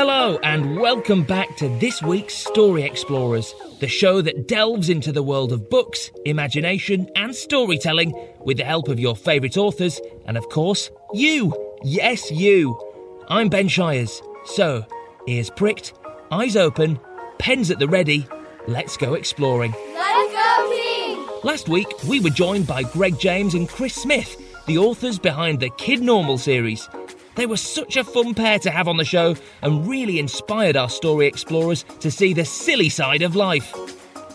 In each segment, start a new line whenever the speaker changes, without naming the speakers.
Hello, and welcome back to this week's Story Explorers, the show that delves into the world of books, imagination, and storytelling with the help of your favourite authors, and of course, you. Yes, you. I'm Ben Shires. So, ears pricked, eyes open, pens at the ready. Let's go exploring.
Let's go, team!
Last week, we were joined by Greg James and Chris Smith, the authors behind the Kid Normal series. They were such a fun pair to have on the show and really inspired our story explorers to see the silly side of life.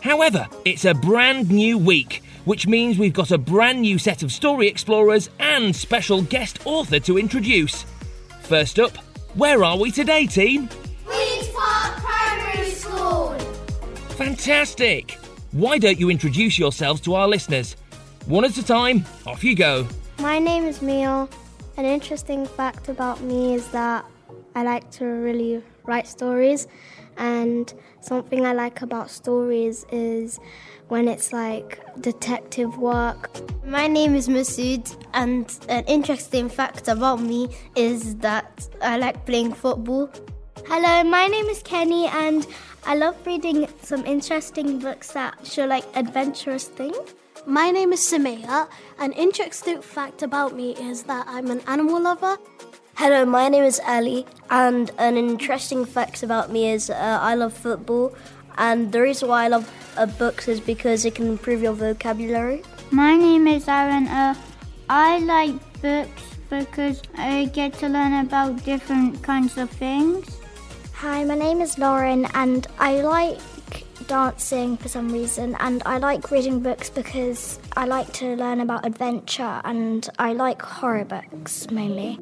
However, it's a brand new week, which means we've got a brand new set of story explorers and special guest author to introduce. First up, where are we today, team?
Queen's Park Primary School!
Fantastic! Why don't you introduce yourselves to our listeners? One at a time, off you go.
My name is Mio. An interesting fact about me is that I like to really write stories, and something I like about stories is when it's like detective work.
My name is Masood, and an interesting fact about me is that I like playing football.
Hello, my name is Kenny, and I love reading some interesting books that show like adventurous things.
My name is Samaya. An interesting fact about me is that I'm an animal lover.
Hello, my name is Ali, and an interesting fact about me is uh, I love football. And the reason why I love uh, books is because it can improve your vocabulary.
My name is Aaron. Uh, I like books because I get to learn about different kinds of things.
Hi, my name is Lauren, and I like dancing for some reason, and I like reading books because I like to learn about adventure and I like horror books mainly.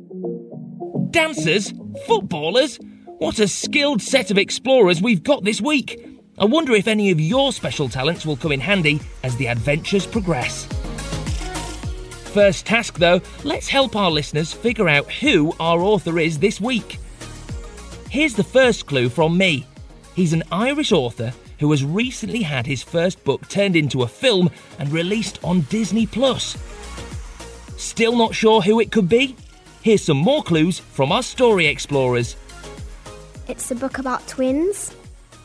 Dancers? Footballers? What a skilled set of explorers we've got this week! I wonder if any of your special talents will come in handy as the adventures progress. First task though, let's help our listeners figure out who our author is this week. Here's the first clue from me. He's an Irish author who has recently had his first book turned into a film and released on Disney Plus. Still not sure who it could be? Here's some more clues from our story explorers.
It's a book about twins.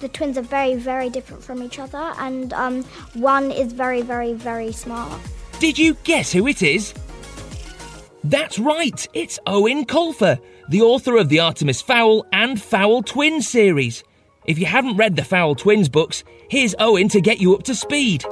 The twins are very, very different from each other, and um, one is very, very, very smart.
Did you guess who it is? That's right, it's Eoin Colfer, the author of the Artemis Fowl and Fowl Twin series. If you haven't read the Fowl Twins books, here's Eoin to get you up to speed.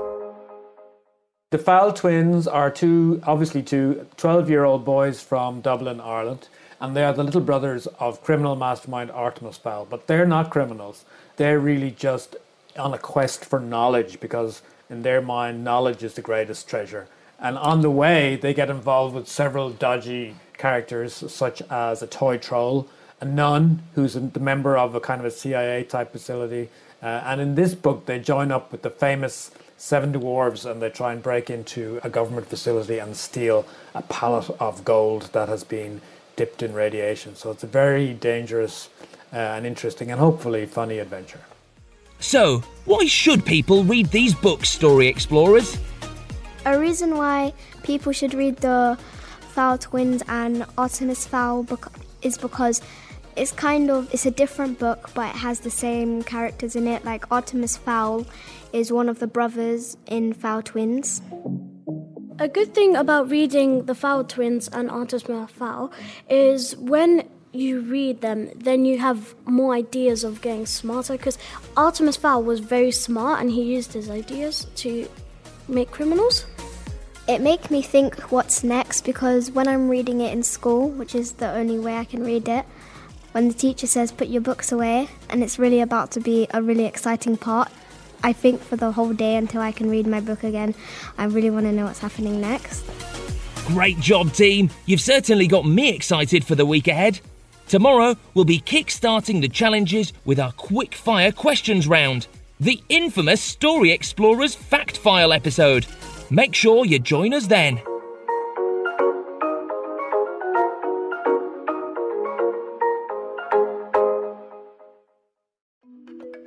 The Fowl Twins are two, obviously two 12 year old boys from Dublin, Ireland, and they are the little brothers of criminal mastermind Artemis Fowl. But they're not criminals, they're really just on a quest for knowledge because, in their mind, knowledge is the greatest treasure. And on the way, they get involved with several dodgy characters, such as a toy troll a nun who's the member of a kind of a CIA type facility. Uh, and in this book, they join up with the famous Seven Dwarves and they try and break into a government facility and steal a pallet of gold that has been dipped in radiation. So it's a very dangerous uh, and interesting and hopefully funny adventure.
So, why should people read these books, Story Explorers?
A reason why people should read the Fowl Twins and Artemis Fowl is because it's kind of it's a different book but it has the same characters in it. Like artemis fowl is one of the brothers in fowl twins.
A good thing about reading the fowl twins and artemis fowl is when you read them then you have more ideas of getting smarter because artemis fowl was very smart and he used his ideas to make criminals.
It makes me think what's next because when I'm reading it in school, which is the only way I can read it, when the teacher says put your books away and it's really about to be a really exciting part, I think for the whole day until I can read my book again, I really want to know what's happening next.
Great job, team! You've certainly got me excited for the week ahead. Tomorrow, we'll be kick-starting the challenges with our quick fire questions round, the infamous Story Explorers Fact File episode. Make sure you join us then.